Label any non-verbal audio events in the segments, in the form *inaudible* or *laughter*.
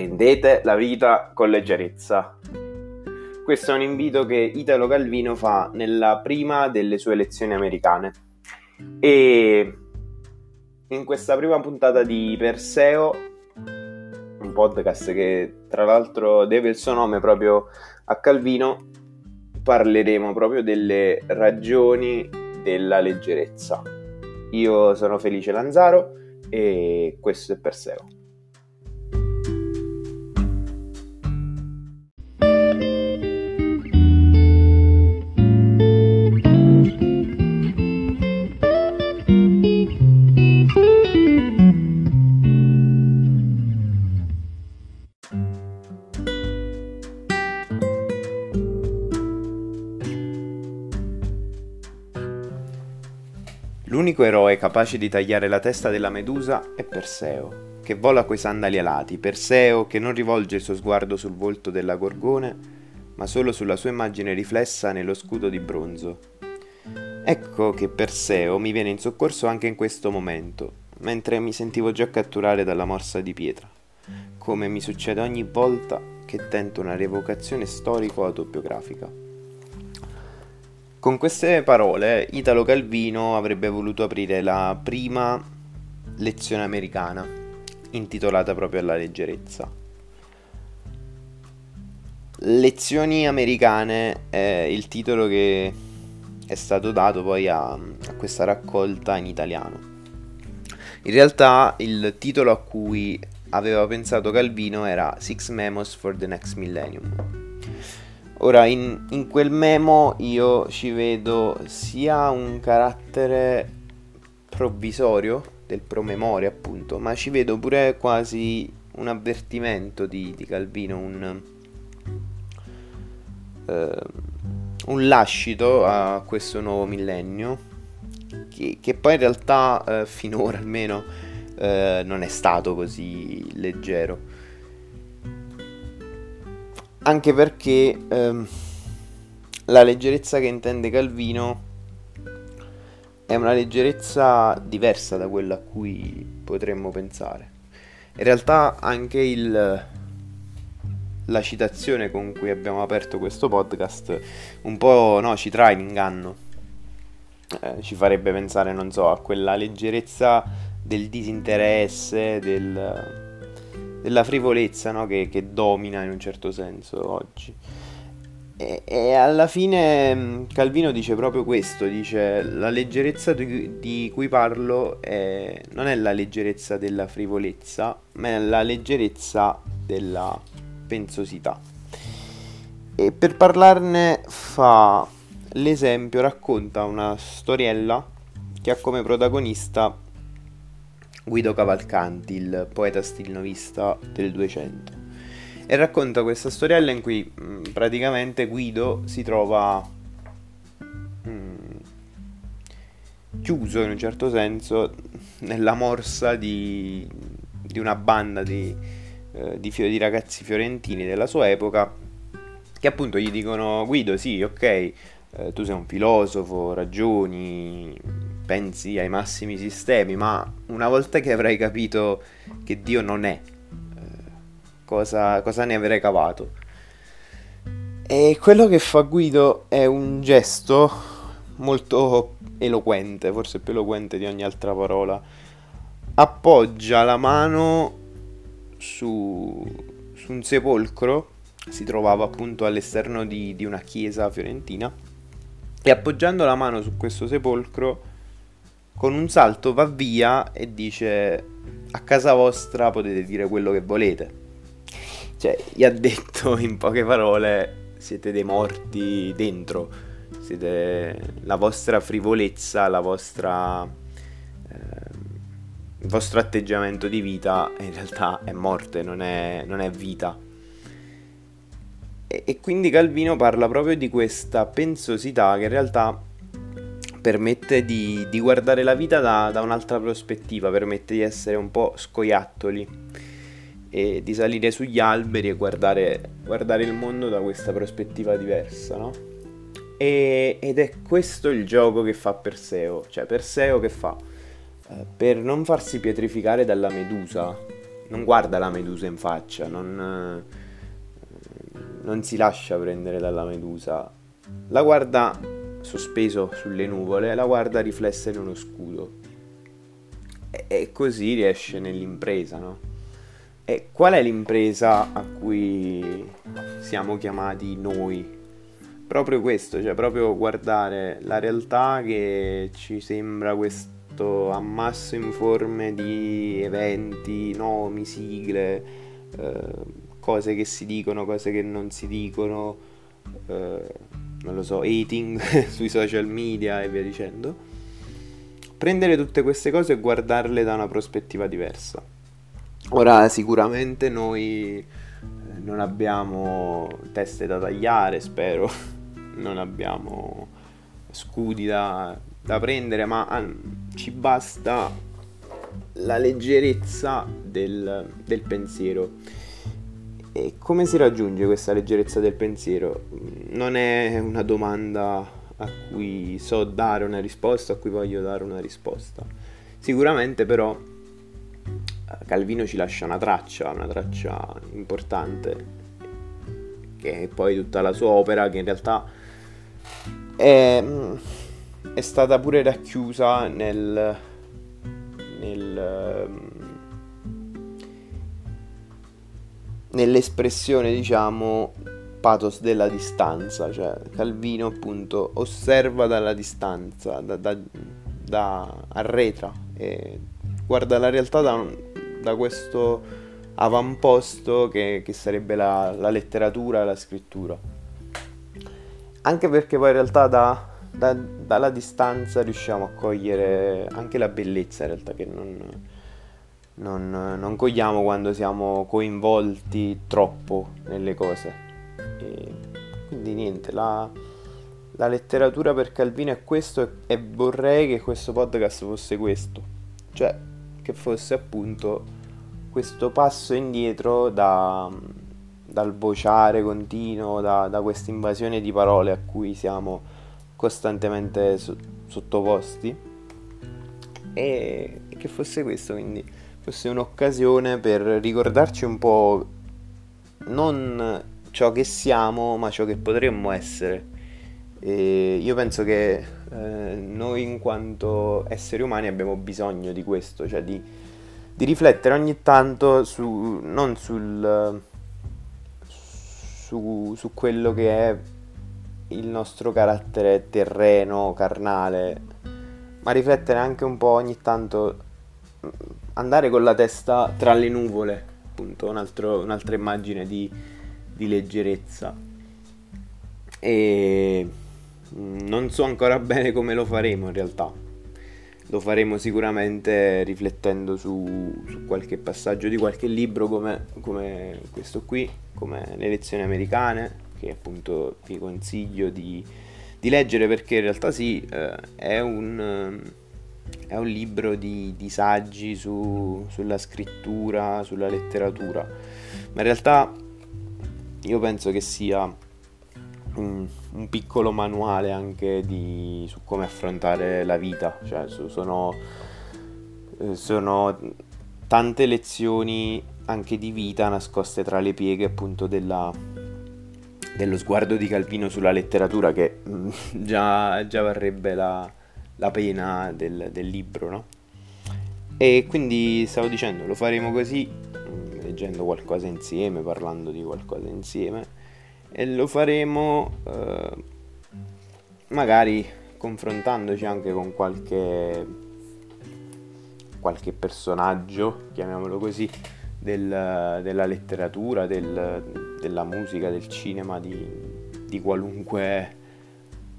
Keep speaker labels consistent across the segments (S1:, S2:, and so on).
S1: Prendete la vita con leggerezza. Questo è un invito che Italo Calvino fa nella prima delle sue lezioni americane. E in questa prima puntata di Perseo, un podcast che tra l'altro deve il suo nome proprio a Calvino, parleremo proprio delle ragioni della leggerezza. Io sono Felice Lanzaro e questo è Perseo. L'unico eroe capace di tagliare la testa della Medusa è Perseo, che vola coi sandali alati, Perseo che non rivolge il suo sguardo sul volto della Gorgone, ma solo sulla sua immagine riflessa nello scudo di bronzo. Ecco che Perseo mi viene in soccorso anche in questo momento, mentre mi sentivo già catturare dalla morsa di pietra, come mi succede ogni volta che tento una rievocazione storico-autobiografica. Con queste parole Italo Calvino avrebbe voluto aprire la prima lezione americana, intitolata proprio alla leggerezza. Lezioni americane è il titolo che è stato dato poi a, a questa raccolta in italiano. In realtà il titolo a cui aveva pensato Calvino era Six Memos for the Next Millennium Ora, in, in, quel memo io ci vedo sia un carattere provvisorio del promemoria, appunto, ma ci vedo pure quasi un avvertimento di, di Calvino, un, eh, un lascito a questo nuovo millennio, che, che poi in realtà eh, finora almeno eh, non è stato così leggero anche perché ehm, la leggerezza che intende Calvino è una leggerezza diversa da quella a cui potremmo pensare. In realtà anche il, la citazione con cui abbiamo aperto questo podcast un po' no, ci trae in inganno. Eh, ci farebbe pensare, non so, a quella leggerezza del disinteresse, del della frivolezza no? che, che, domina in un certo senso oggi. E, e, alla fine mm, Calvino dice proprio questo, dice la leggerezza di, di cui parlo è, non è la leggerezza della frivolezza, ma è la leggerezza della pensosità. E per parlarne fa l'esempio, racconta una storiella che ha come protagonista Guido Cavalcanti, il poeta stilnovista del 200. E racconta questa storiella in cui mh, mm, praticamente Guido si trova mh, mm, chiuso in un certo senso nella morsa di, di una banda di, eh, di, di ragazzi fiorentini della sua epoca che appunto gli dicono Guido sì ok eh, tu sei un filosofo ragioni pensi ai massimi sistemi, ma una volta che avrai capito che Dio non è, eh, cosa, cosa ne avrai cavato? E quello che fa Guido è un gesto molto eloquente, forse più eloquente di ogni altra parola. Appoggia la mano su, su un sepolcro, si trovava appunto all'esterno di, di una chiesa fiorentina, e appoggiando la mano su questo sepolcro con un salto va via e dice a casa vostra potete dire quello che volete. Cioè, gli ha detto *laughs* in poche parole, siete dei morti dentro, siete la vostra frivolezza, la vostra... Eh, il vostro atteggiamento di vita in realtà è morte, non è, non è vita. E, e quindi Calvino parla proprio di questa pensosità che in realtà permette di, di guardare la vita da, da, un'altra prospettiva, permette di essere un po' scoiattoli e di salire sugli alberi e guardare, guardare il mondo da questa prospettiva diversa, no? E, ed è questo il gioco che fa Perseo, cioè Perseo che fa? Eh, per non farsi pietrificare dalla medusa, non guarda la medusa in faccia, non, non si lascia prendere dalla medusa, la guarda sospeso sulle nuvole, la guarda riflessa in uno scudo. E, e così riesce nell'impresa, no? E qual è l'impresa a cui siamo chiamati noi? Proprio questo, cioè proprio guardare la realtà che ci sembra questo ammasso informe di eventi, nomi, sigle, eh, cose che si dicono, cose che non si dicono, eh, non lo so, hating *laughs* sui social media e via dicendo. Prendere tutte queste cose e guardarle da una prospettiva diversa. Ora sicuramente noi eh, non abbiamo teste da tagliare, spero, *laughs* non abbiamo scudi da, da prendere, ma ah, ci basta la leggerezza del, del pensiero e come si raggiunge questa leggerezza del pensiero? Non è una domanda a cui so dare una risposta, a cui voglio dare una risposta. Sicuramente però Calvino ci lascia una traccia, una traccia importante, che è poi tutta la sua opera, che in realtà è, è stata pure racchiusa nel, nel nell'espressione, diciamo, pathos della distanza, cioè Calvino appunto osserva dalla distanza, da, da, da arretra e guarda la realtà da, da questo avamposto che, che sarebbe la, la, letteratura, la scrittura. Anche perché poi in realtà da, da, dalla distanza riusciamo a cogliere anche la bellezza in realtà che non, non, non cogliamo quando siamo coinvolti troppo nelle cose. E quindi niente, la, la letteratura per Calvino è questo e vorrei che questo podcast fosse questo, cioè che fosse appunto questo passo indietro da, dal vociare continuo, da, da questa invasione di parole a cui siamo costantemente so, sottoposti. E che fosse questo quindi fosse un'occasione per ricordarci un po' non ciò che siamo, ma ciò che potremmo essere. E io penso che eh, noi in quanto esseri umani abbiamo bisogno di questo, cioè di, di riflettere ogni tanto su, non sul, su, su quello che è il nostro carattere terreno, carnale, ma riflettere anche un po' ogni tanto andare con la testa tra le nuvole, appunto, un altro, un'altra immagine di, di leggerezza. E non so ancora *laughs* bene come lo faremo in realtà. Lo faremo sicuramente riflettendo su, su qualche passaggio di qualche libro come, come, questo qui, come Le lezioni americane, che appunto vi consiglio di, di leggere perché in realtà sì, eh, è un è un libro di, di saggi su, sulla scrittura, sulla letteratura, ma in realtà io penso che sia un, un piccolo manuale anche di, su come affrontare la vita, cioè sono, eh, sono tante lezioni anche di vita nascoste tra le pieghe appunto della, dello sguardo di Calvino sulla letteratura che *laughs* già, già varrebbe la, la pena del, del libro, no? E quindi stavo dicendo, lo faremo così, mm, leggendo qualcosa insieme, parlando di qualcosa insieme, e lo faremo eh, magari confrontandoci anche con qualche, qualche personaggio, chiamiamolo così, del, della letteratura, del, della musica, del cinema, di, di qualunque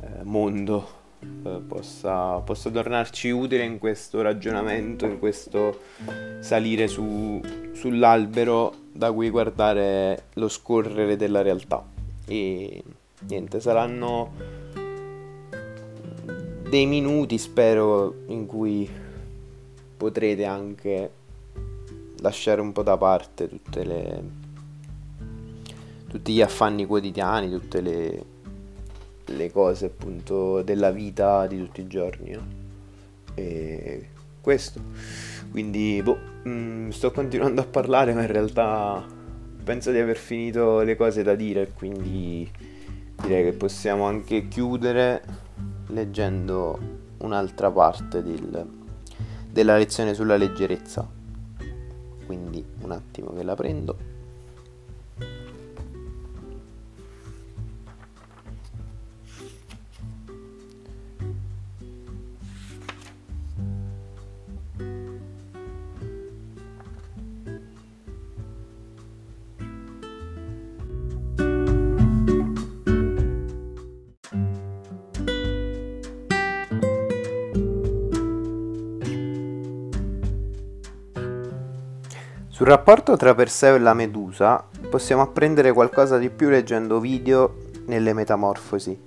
S1: eh, mondo eh, possa, possa, tornarci utile in questo ragionamento, in questo salire su, sull'albero da cui guardare lo scorrere della realtà. E niente, saranno dei minuti, spero, in cui potrete anche lasciare un po' da parte tutte le, tutti gli affanni quotidiani, tutte le, le cose appunto della vita di tutti i giorni no? e questo. Quindi, boh, mh, mm, sto continuando a parlare, ma in realtà penso di aver finito le cose da dire, quindi direi che possiamo anche chiudere leggendo un'altra parte del, della lezione sulla leggerezza. Quindi un attimo che la prendo. Sul rapporto tra Perseo e la Medusa possiamo apprendere qualcosa di più leggendo video nelle Metamorfosi.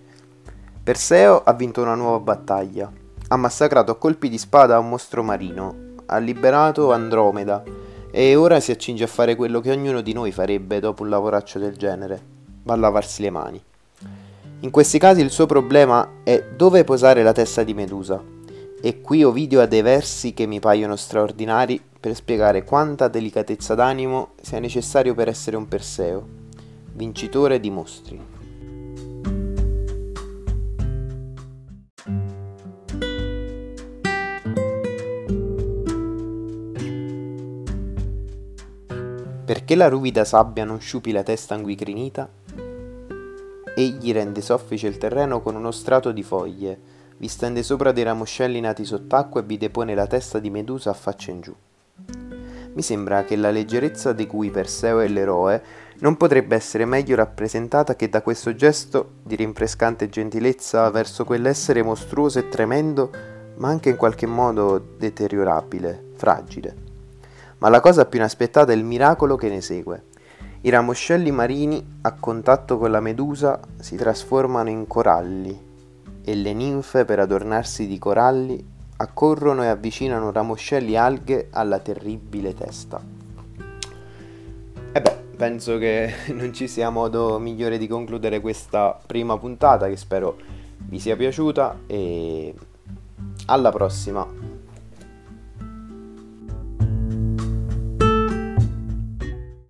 S1: Perseo ha vinto una nuova battaglia, ha massacrato a colpi di spada un mostro marino, ha liberato Andromeda e ora si accinge a fare quello che ognuno di noi farebbe dopo un lavoraccio del genere, va a lavarsi le mani. In questi casi il suo problema è dove posare la testa di Medusa. E qui Ovidio ha dei versi che mi paiono straordinari per spiegare quanta delicatezza d'animo sia necessario per essere un Perseo, vincitore di mostri. Perché la ruvida sabbia non sciupi la testa anguicrinita? Egli rende soffice il terreno con uno strato di foglie, vi stende sopra dei ramoscelli nati sott'acqua e vi depone la testa di Medusa a faccia in giù. Mi sembra che la leggerezza di cui Perseo è l'eroe non potrebbe essere meglio rappresentata che da questo gesto di rinfrescante gentilezza verso quell'essere mostruoso e tremendo, ma anche in qualche modo deteriorabile, fragile. Ma la cosa più inaspettata è il miracolo che ne segue. I ramoscelli marini, a contatto con la medusa, si trasformano in coralli e le ninfe, per adornarsi di coralli, accorrono e avvicinano ramoscelli alghe alla terribile testa. E beh, penso che *laughs* non ci sia modo migliore di concludere questa prima puntata che spero vi sia piaciuta e alla prossima.